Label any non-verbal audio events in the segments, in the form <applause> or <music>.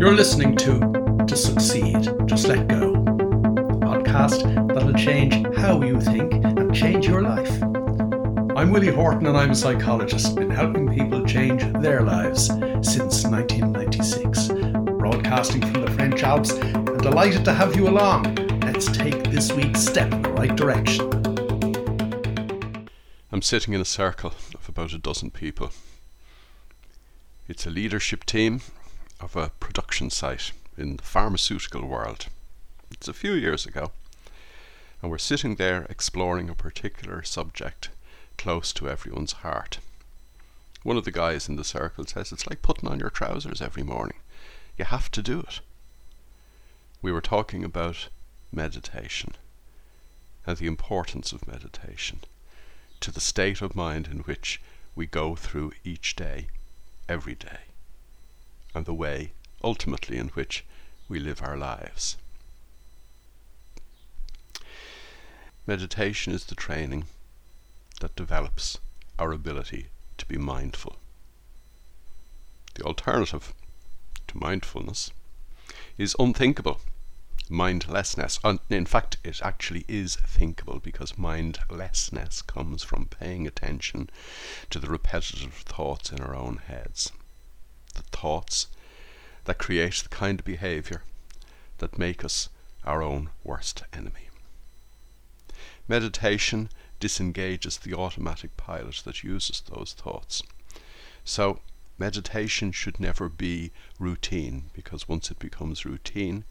You're listening to To Succeed, Just Let Go, podcast that'll change how you think and change your life. I'm Willie Horton and I'm a psychologist, been helping people change their lives since 1996. Broadcasting from the French Alps and delighted to have you along. Let's take this week's step in the right direction. I'm sitting in a circle of about a dozen people. It's a leadership team of a production site in the pharmaceutical world. It's a few years ago, and we're sitting there exploring a particular subject close to everyone's heart. One of the guys in the circle says it's like putting on your trousers every morning. You have to do it. We were talking about meditation and the importance of meditation to the state of mind in which we go through each day, every day and the way, ultimately, in which we live our lives. Meditation is the training that develops our ability to be mindful. The alternative to mindfulness is unthinkable. Mindlessness. In fact, it actually is thinkable because mindlessness comes from paying attention to the repetitive thoughts in our own heads the thoughts that create the kind of behavior that make us our own worst enemy. Meditation disengages the automatic pilot that uses those thoughts. So, meditation should never be routine because once it becomes routine,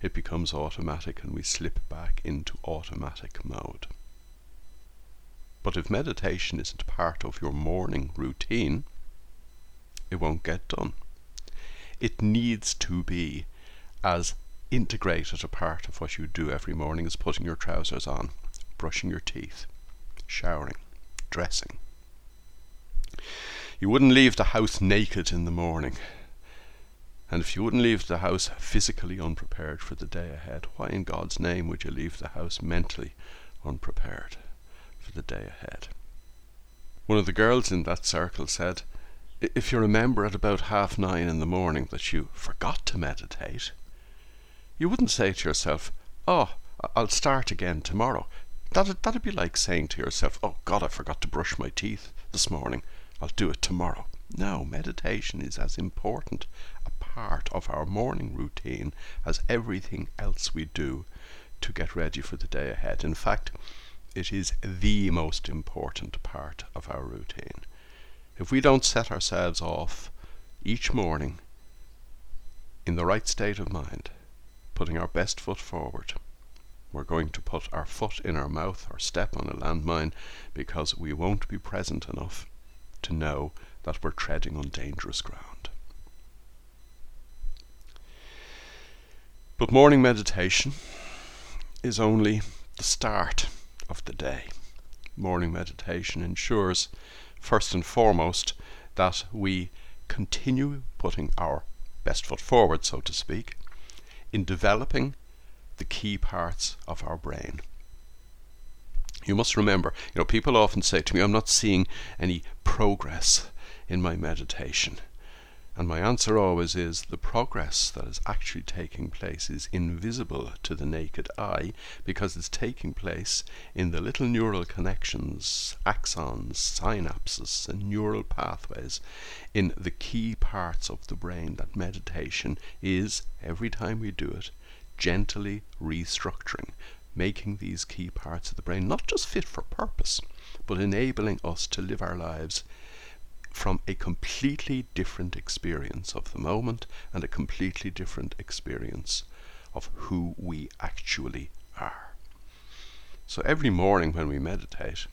it becomes automatic and we slip back into automatic mode. But if meditation isn't part of your morning routine, it won't get done. It needs to be as integrated a part of what you do every morning as putting your trousers on, brushing your teeth, showering, dressing. You wouldn't leave the house naked in the morning. And if you wouldn't leave the house physically unprepared for the day ahead, why in God's name would you leave the house mentally unprepared for the day ahead? One of the girls in that circle said, if you remember at about half nine in the morning that you forgot to meditate, you wouldn't say to yourself, Oh, I'll start again tomorrow. That'd, that'd be like saying to yourself, Oh God, I forgot to brush my teeth this morning. I'll do it tomorrow. No, meditation is as important a part of our morning routine as everything else we do to get ready for the day ahead. In fact, it is the most important part of our routine. If we don't set ourselves off each morning in the right state of mind, putting our best foot forward, we're going to put our foot in our mouth or step on a landmine because we won't be present enough to know that we're treading on dangerous ground. But morning meditation is only the start of the day. Morning meditation ensures first and foremost, that we continue putting our best foot forward, so to speak, in developing the key parts of our brain. You must remember, you know, people often say to me, I'm not seeing any progress in my meditation. And my answer always is the progress that is actually taking place is invisible to the naked eye because it's taking place in the little neural connections, axons, synapses, and neural pathways in the key parts of the brain that meditation is, every time we do it, gently restructuring, making these key parts of the brain not just fit for purpose, but enabling us to live our lives from a completely different experience of the moment and a completely different experience of who we actually are. So every morning when we meditate,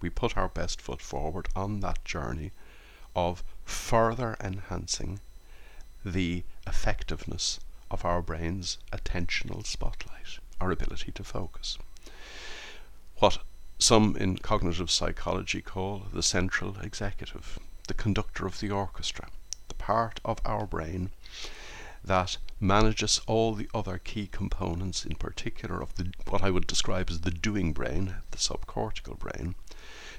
we put our best foot forward on that journey of further enhancing the effectiveness of our brain's attentional spotlight, our ability to focus. What some in cognitive psychology call the central executive, the conductor of the orchestra, the part of our brain that manages all the other key components, in particular of the what I would describe as the doing brain, the subcortical brain,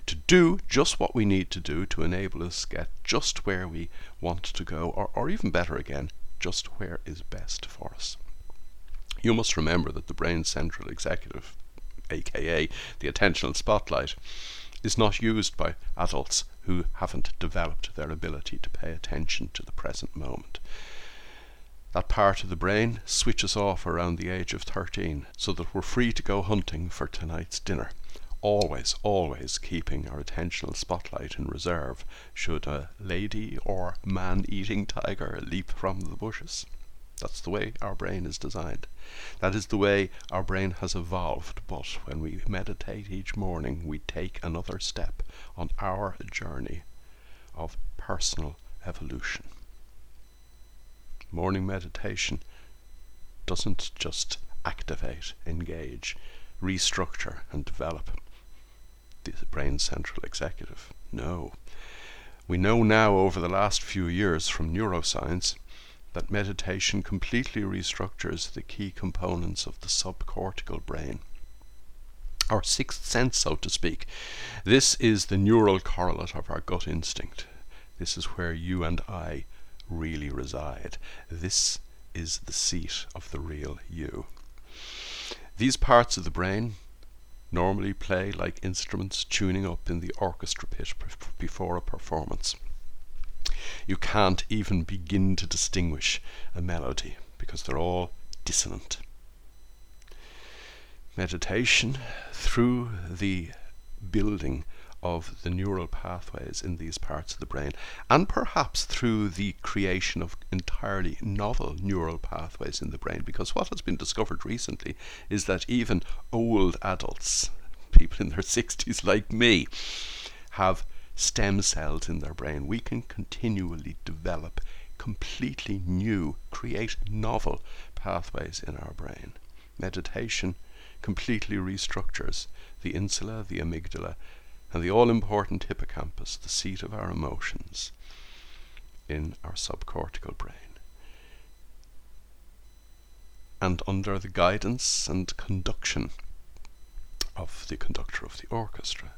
to do just what we need to do to enable us get just where we want to go, or, or even better again, just where is best for us. You must remember that the brain's central executive, aka the attentional spotlight, is not used by adults who haven't developed their ability to pay attention to the present moment. That part of the brain switches off around the age of 13 so that we're free to go hunting for tonight's dinner. Always, always keeping our attentional spotlight in reserve should a lady or man eating tiger leap from the bushes. That's the way our brain is designed. That is the way our brain has evolved. But when we meditate each morning, we take another step on our journey of personal evolution. Morning meditation doesn't just activate, engage, restructure, and develop the brain's central executive. No. We know now over the last few years from neuroscience that meditation completely restructures the key components of the subcortical brain. Our sixth sense, so to speak. This is the neural correlate of our gut instinct. This is where you and I really reside. This is the seat of the real you. These parts of the brain normally play like instruments tuning up in the orchestra pit before a performance. You can't even begin to distinguish a melody because they're all dissonant. Meditation through the building of the neural pathways in these parts of the brain, and perhaps through the creation of entirely novel neural pathways in the brain. Because what has been discovered recently is that even old adults, people in their <laughs> 60s like me, have stem cells in their brain. We can continually develop completely new, create novel pathways in our brain. Meditation completely restructures the insula, the amygdala, and the all important hippocampus, the seat of our emotions, in our subcortical brain. And under the guidance and conduction of the conductor of the orchestra,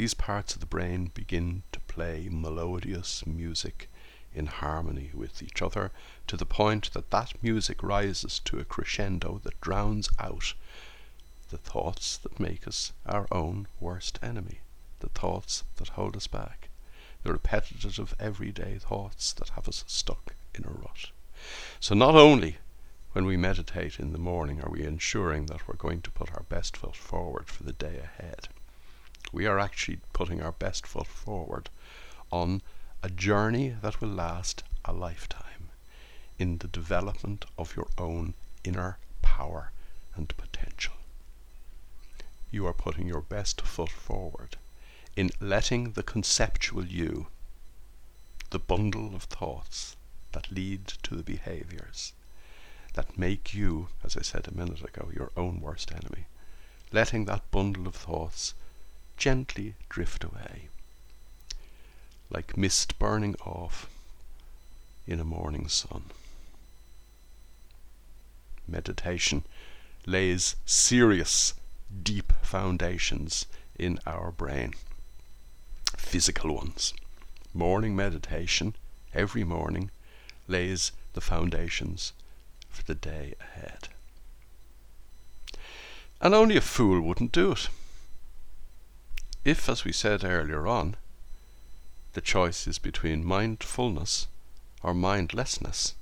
these parts of the brain begin to play melodious music in harmony with each other to the point that that music rises to a crescendo that drowns out the thoughts that make us our own worst enemy the thoughts that hold us back, the repetitive everyday thoughts that have us stuck in a rut. So not only when we meditate in the morning are we ensuring that we're going to put our best foot forward for the day ahead, we are actually putting our best foot forward on a journey that will last a lifetime in the development of your own inner power and potential. You are putting your best foot forward in letting the conceptual you, the bundle of thoughts that lead to the behaviors that make you, as I said a minute ago, your own worst enemy, letting that bundle of thoughts gently drift away, like mist burning off in a morning sun. Meditation lays serious, deep foundations in our brain physical ones. Morning meditation, every morning, lays the foundations for the day ahead. And only a fool wouldn't do it. If, as we said earlier on, the choice is between mindfulness or mindlessness,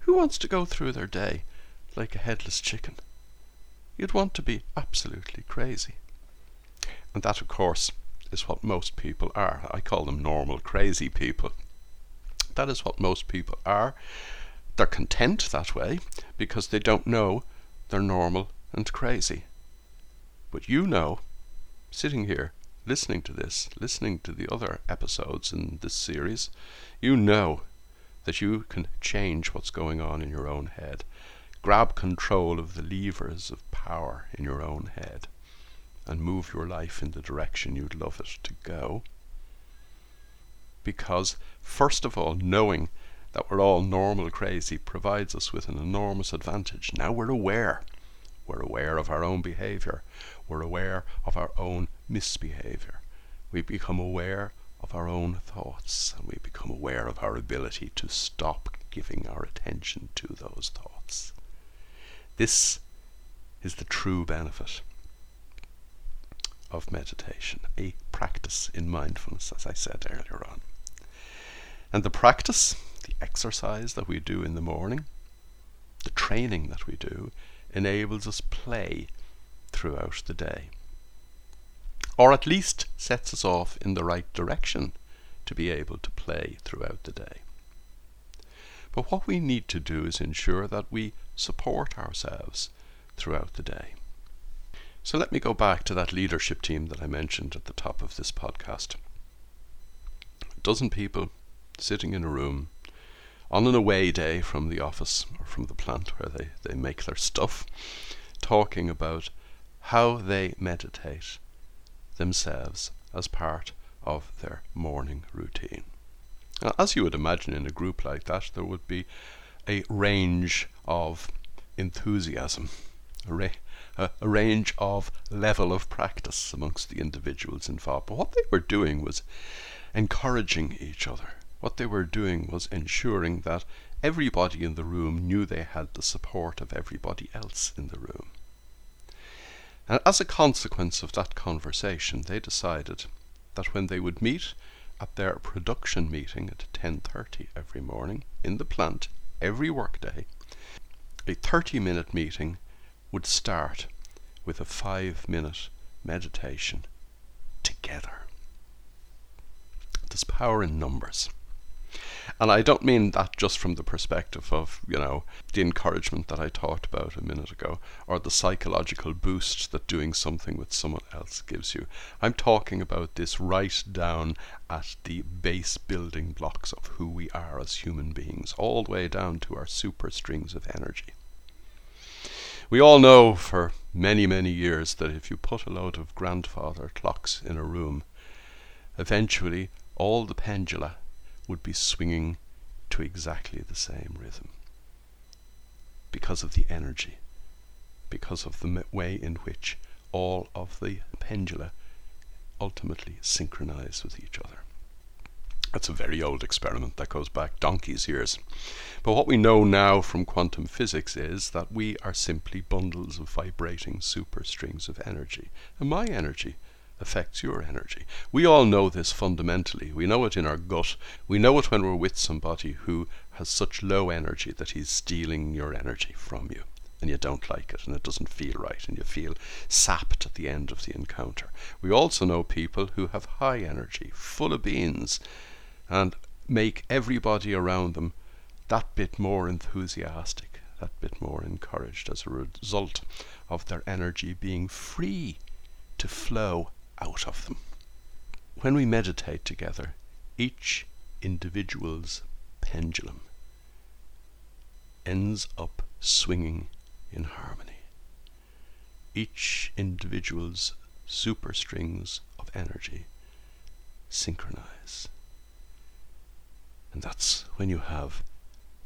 who wants to go through their day like a headless chicken? You'd want to be absolutely crazy. And that, of course, is what most people are. I call them normal, crazy people. That is what most people are. They're content that way because they don't know they're normal and crazy. But you know, sitting here, listening to this, listening to the other episodes in this series, you know that you can change what's going on in your own head. Grab control of the levers of power in your own head and move your life in the direction you'd love it to go. Because, first of all, knowing that we're all normal crazy provides us with an enormous advantage. Now we're aware. We're aware of our own behavior. We're aware of our own misbehavior. We become aware of our own thoughts and we become aware of our ability to stop giving our attention to those thoughts. This is the true benefit of meditation, a practice in mindfulness, as I said earlier on. And the practice, the exercise that we do in the morning, the training that we do, enables us play throughout the day. Or at least sets us off in the right direction to be able to play throughout the day. But what we need to do is ensure that we support ourselves throughout the day. So let me go back to that leadership team that I mentioned at the top of this podcast. A dozen people sitting in a room on an away day from the office or from the plant where they, they make their stuff, talking about how they meditate themselves as part of their morning routine. Now, as you would imagine in a group like that, there would be a range of enthusiasm, a, ra- a, a range of level of practice amongst the individuals involved. But what they were doing was encouraging each other. What they were doing was ensuring that everybody in the room knew they had the support of everybody else in the room. And as a consequence of that conversation, they decided that when they would meet at their production meeting at 10:30 every morning in the plant every workday, a 30-minute meeting would start with a 5-minute meditation together. There's power in numbers. And I don't mean that just from the perspective of, you know, the encouragement that I talked about a minute ago, or the psychological boost that doing something with someone else gives you. I'm talking about this right down at the base building blocks of who we are as human beings, all the way down to our super strings of energy. We all know for many, many years that if you put a load of grandfather clocks in a room, eventually all the pendula would be swinging to exactly the same rhythm because of the energy, because of the way in which all of the pendula ultimately synchronize with each other. That's a very old experiment that goes back donkey's years. But what we know now from quantum physics is that we are simply bundles of vibrating superstrings of energy. And my energy affects your energy. We all know this fundamentally. We know it in our gut. We know it when we're with somebody who has such low energy that he's stealing your energy from you. And you don't like it, and it doesn't feel right, and you feel sapped at the end of the encounter. We also know people who have high energy, full of beans, and make everybody around them that bit more enthusiastic, that bit more encouraged as a result of their energy being free to flow out of them. When we meditate together, each individual's pendulum ends up swinging in harmony. Each individual's superstrings of energy synchronize. And that's when you have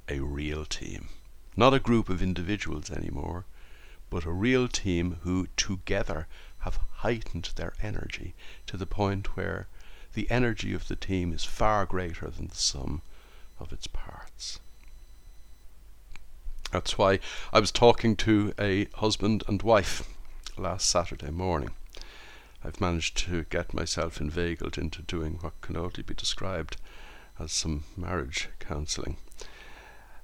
a real team. Not a group of individuals anymore, but a real team who together have heightened their energy to the point where the energy of the team is far greater than the sum of its parts. That's why I was talking to a husband and wife last Saturday morning. I've managed to get myself inveigled into doing what can only be described as some marriage counselling.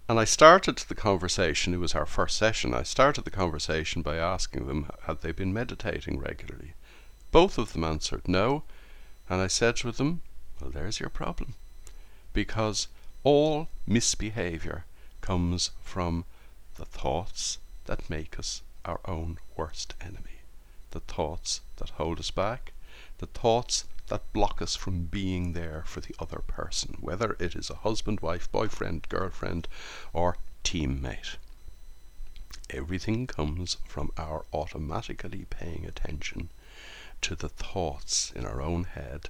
And I started the conversation, it was our first session, I started the conversation by asking them had they been meditating regularly. Both of them answered no, and I said to them, Well, there's your problem. Because all misbehavior comes from the thoughts that make us our own worst enemy, the thoughts that hold us back, the thoughts that block us from being there for the other person, whether it is a husband, wife, boyfriend, girlfriend, or teammate. Everything comes from our automatically paying attention to the thoughts in our own head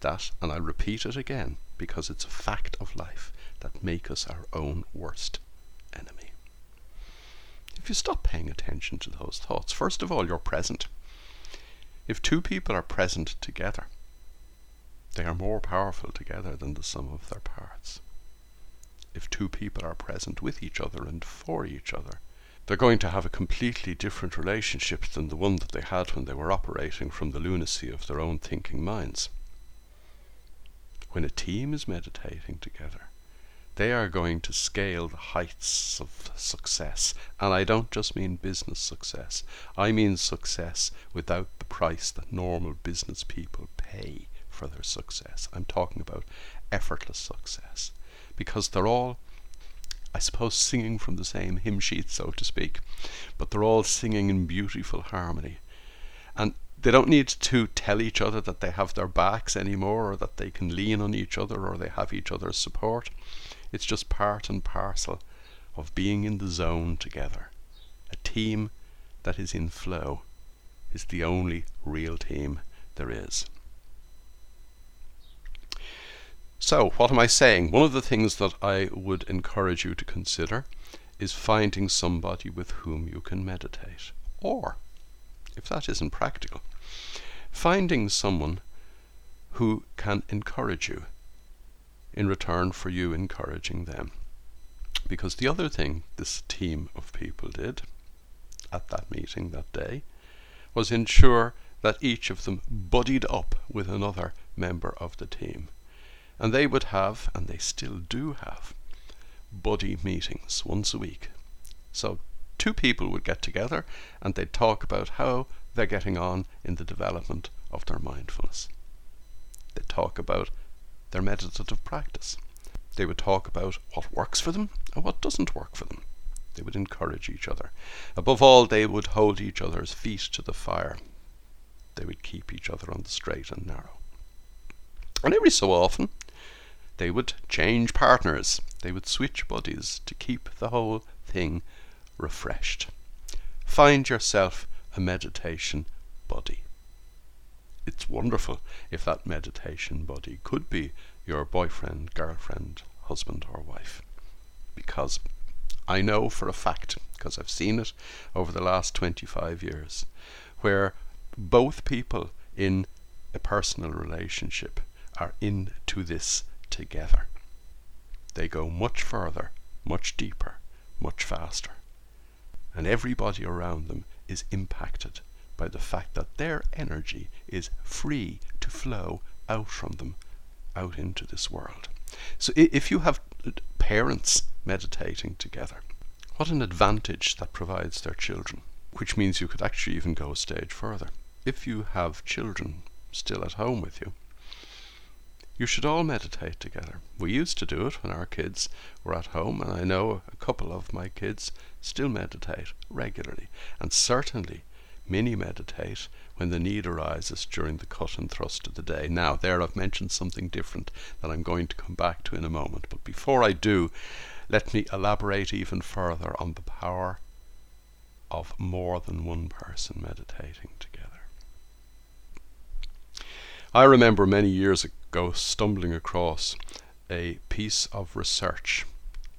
that, and I'll repeat it again because it's a fact of life, that make us our own worst enemy. If you stop paying attention to those thoughts, first of all, you're present. If two people are present together, they are more powerful together than the sum of their parts. If two people are present with each other and for each other. They're going to have a completely different relationship than the one that they had when they were operating from the lunacy of their own thinking minds. When a team is meditating together, they are going to scale the heights of success. And I don't just mean business success, I mean success without the price that normal business people pay for their success. I'm talking about effortless success. Because they're all, I suppose, singing from the same hymn sheet, so to speak, but they're all singing in beautiful harmony. And they don't need to tell each other that they have their backs anymore or that they can lean on each other or they have each other's support. It's just part and parcel of being in the zone together. A team that is in flow is the only real team there is. So, what am I saying? One of the things that I would encourage you to consider is finding somebody with whom you can meditate. Or, if that isn't practical, finding someone who can encourage you in return for you encouraging them. Because the other thing this team of people did at that meeting that day was ensure that each of them buddied up with another member of the team. And they would have, and they still do have, buddy meetings once a week. So two people would get together and they'd talk about how they're getting on in the development of their mindfulness. They'd talk about their meditative practice. They would talk about what works for them and what doesn't work for them. They would encourage each other. Above all, they would hold each other's feet to the fire. They would keep each other on the straight and narrow. And every so often, they would change partners. They would switch bodies to keep the whole thing refreshed. Find yourself a meditation body. it's wonderful if that meditation body could be your boyfriend, girlfriend, husband, or wife. Because I know for a fact, because I've seen it over the last 25 years, where both people in a personal relationship are into this together. They go much further, much deeper, much faster. And everybody around them is impacted by the fact that their energy is free to flow out from them out into this world. So if you have parents meditating together, what an advantage that provides their children, which means you could actually even go a stage further. If you have children still at home with you, you should all meditate together. We used to do it when our kids were at home, and I know a couple of my kids still meditate regularly. And certainly many meditate when the need arises during the cut and thrust of the day. Now, there I've mentioned something different that I'm going to come back to in a moment. But before I do, let me elaborate even further on the power of more than one person meditating together. I remember many years ago stumbling across a piece of research,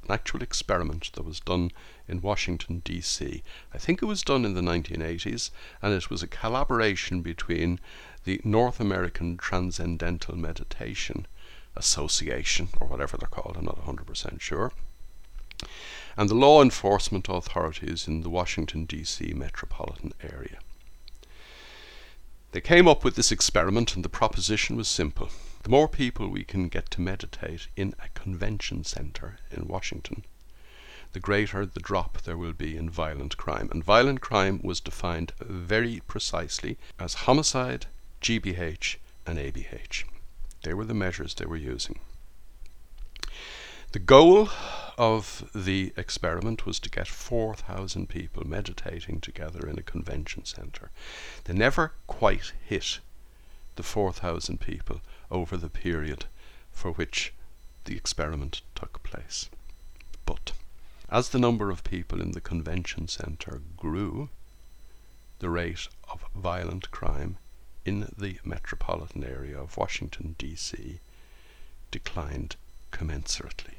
an actual experiment that was done in Washington, D.C. I think it was done in the 1980s, and it was a collaboration between the North American Transcendental Meditation Association, or whatever they're called, I'm not 100% sure, and the law enforcement authorities in the Washington, D.C. metropolitan area. They came up with this experiment, and the proposition was simple. The more people we can get to meditate in a convention center in Washington, the greater the drop there will be in violent crime. And violent crime was defined very precisely as homicide, GBH, and ABH. They were the measures they were using. The goal of the experiment was to get 4,000 people meditating together in a convention center. They never quite hit the 4,000 people over the period for which the experiment took place. But as the number of people in the convention center grew, the rate of violent crime in the metropolitan area of Washington, D.C. declined commensurately.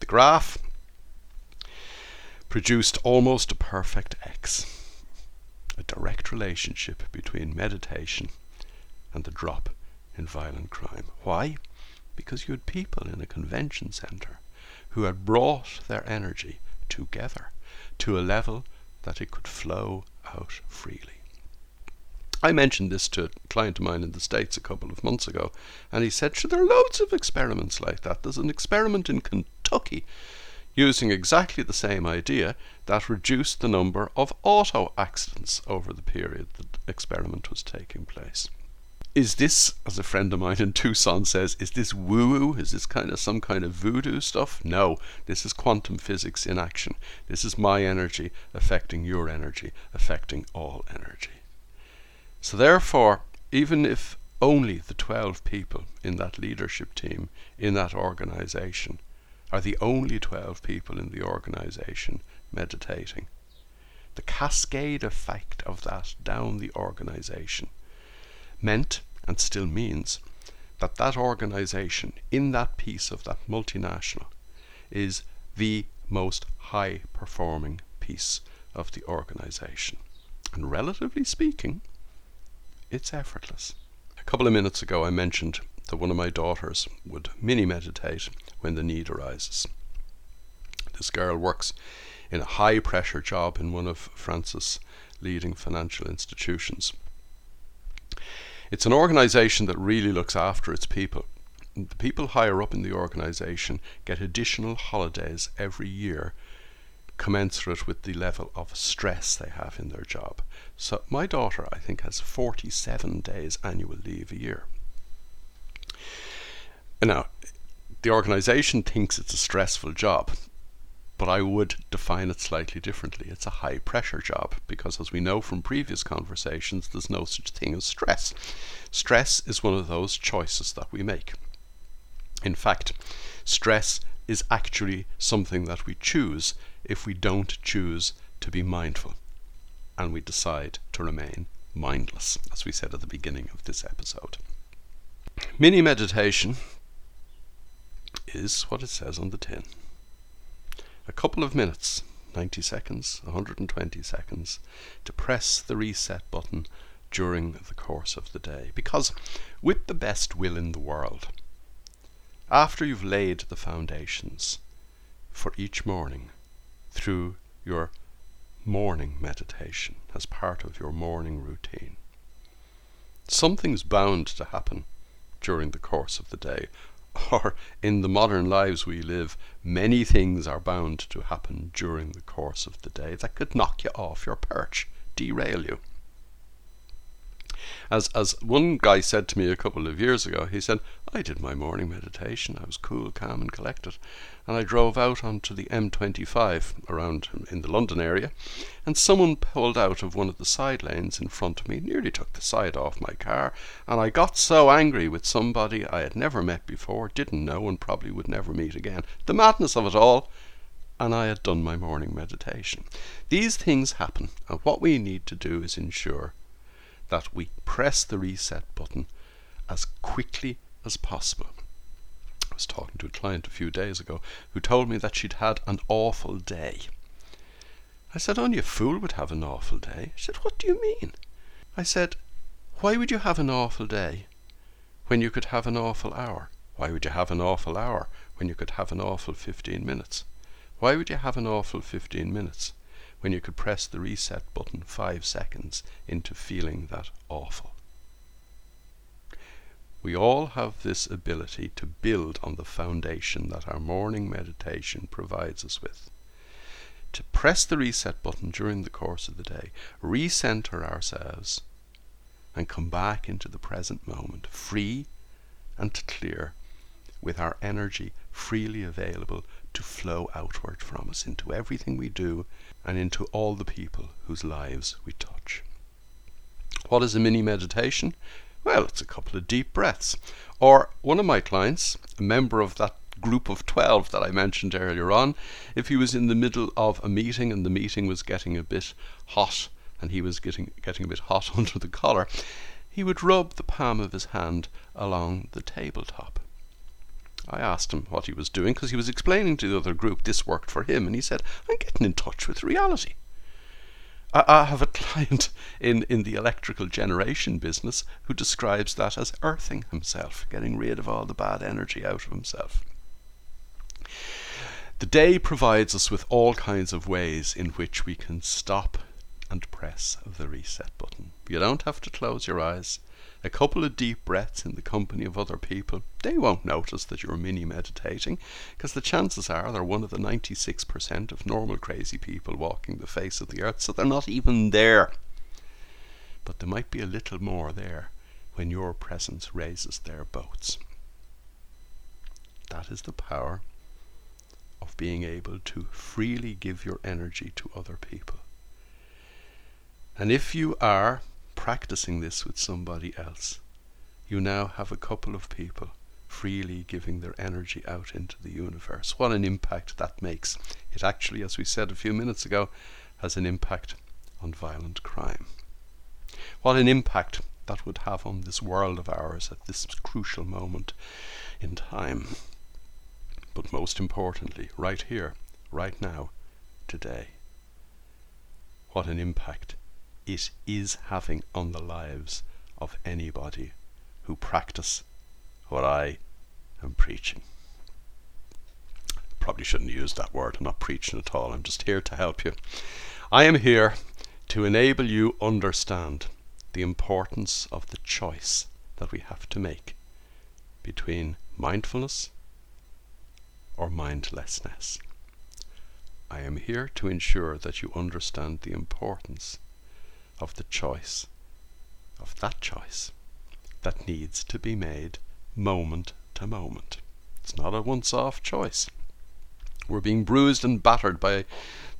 The graph produced almost a perfect X, a direct relationship between meditation and the drop in violent crime. Why? Because you had people in a convention center who had brought their energy together to a level that it could flow out freely. I mentioned this to a client of mine in the States a couple of months ago, and he said, Sure, there are loads of experiments like that. There's an experiment in Kentucky using exactly the same idea that reduced the number of auto accidents over the period the experiment was taking place. Is this, as a friend of mine in Tucson says, is this woo woo? Is this kind of some kind of voodoo stuff? No, this is quantum physics in action. This is my energy affecting your energy, affecting all energy. So, therefore, even if only the 12 people in that leadership team, in that organization, are the only 12 people in the organization meditating, the cascade effect of that down the organization meant and still means that that organization in that piece of that multinational is the most high performing piece of the organization. And relatively speaking, it's effortless. A couple of minutes ago, I mentioned that one of my daughters would mini meditate when the need arises. This girl works in a high pressure job in one of France's leading financial institutions. It's an organization that really looks after its people. The people higher up in the organization get additional holidays every year commensurate with the level of stress they have in their job. So my daughter, I think, has 47 days annual leave a year. Now, the organization thinks it's a stressful job, but I would define it slightly differently. It's a high pressure job because, as we know from previous conversations, there's no such thing as stress. Stress is one of those choices that we make. In fact, stress is actually something that we choose if we don't choose to be mindful and we decide to remain mindless, as we said at the beginning of this episode. Mini meditation is what it says on the tin a couple of minutes, 90 seconds, 120 seconds, to press the reset button during the course of the day. Because, with the best will in the world, after you've laid the foundations for each morning through your morning meditation as part of your morning routine, something's bound to happen during the course of the day or in the modern lives we live, many things are bound to happen during the course of the day that could knock you off your perch, derail you. As, as one guy said to me a couple of years ago, he said, I did my morning meditation. I was cool, calm, and collected. And I drove out onto the M25 around um, in the London area, and someone pulled out of one of the side lanes in front of me, nearly took the side off my car. And I got so angry with somebody I had never met before, didn't know, and probably would never meet again. The madness of it all and I had done my morning meditation. These things happen, and what we need to do is ensure that we press the reset button as quickly as possible. I was talking to a client a few days ago who told me that she'd had an awful day. I said, Only a fool would have an awful day. She said, What do you mean? I said, Why would you have an awful day when you could have an awful hour? Why would you have an awful hour when you could have an awful 15 minutes? Why would you have an awful 15 minutes when you could press the reset button five seconds into feeling that awful. We all have this ability to build on the foundation that our morning meditation provides us with. To press the reset button during the course of the day, recenter ourselves, and come back into the present moment, free and clear, with our energy freely available to flow outward from us into everything we do and into all the people whose lives we touch. What is a mini meditation? Well, it's a couple of deep breaths. Or one of my clients, a member of that group of 12 that I mentioned earlier on, if he was in the middle of a meeting and the meeting was getting a bit hot and he was getting, getting a bit hot <laughs> under the collar, he would rub the palm of his hand along the tabletop. I asked him what he was doing because he was explaining to the other group this worked for him, and he said, I'm getting in touch with reality. I, I have a <laughs> client in, in the electrical generation business who describes that as earthing himself, getting rid of all the bad energy out of himself. The day provides us with all kinds of ways in which we can stop and press the reset button. You don't have to close your eyes. A couple of deep breaths in the company of other people, they won't notice that you're mini meditating, because the chances are they're one of the 96% of normal crazy people walking the face of the earth, so they're not even there. But there might be a little more there when your presence raises their boats. That is the power of being able to freely give your energy to other people. And if you are practicing this with somebody else, you now have a couple of people freely giving their energy out into the universe. What an impact that makes. It actually, as we said a few minutes ago, has an impact on violent crime. What an impact that would have on this world of ours at this crucial moment in time. But most importantly, right here, right now, today. What an impact it is having on the lives of anybody who practice what I am preaching. Probably shouldn't use that word. I'm not preaching at all. I'm just here to help you. I am here to enable you understand the importance of the choice that we have to make between mindfulness or mindlessness. I am here to ensure that you understand the importance of the choice, of that choice that needs to be made moment to moment. It's not a once off choice. We're being bruised and battered by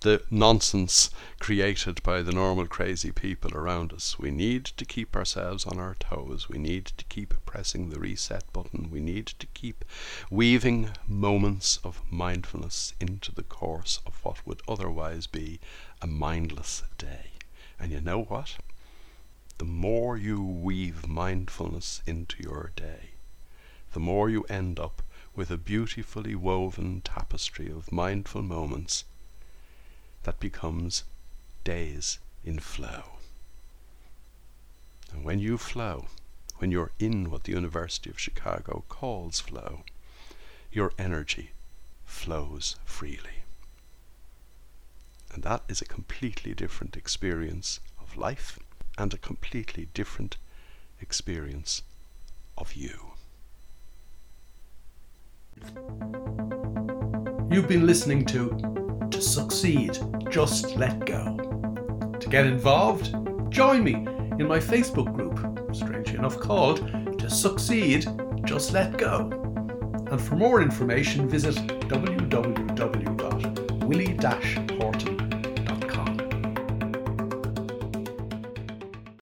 the nonsense created by the normal crazy people around us. We need to keep ourselves on our toes. We need to keep pressing the reset button. We need to keep weaving moments of mindfulness into the course of what would otherwise be a mindless day. And you know what? The more you weave mindfulness into your day, the more you end up with a beautifully woven tapestry of mindful moments that becomes days in flow. And when you flow, when you're in what the University of Chicago calls flow, your energy flows freely. And that is a completely different experience of life and a completely different experience of you. You've been listening to To Succeed, Just Let Go. To get involved, join me in my Facebook group, strangely enough called To Succeed, Just Let Go. And for more information, visit www.willie-horton.com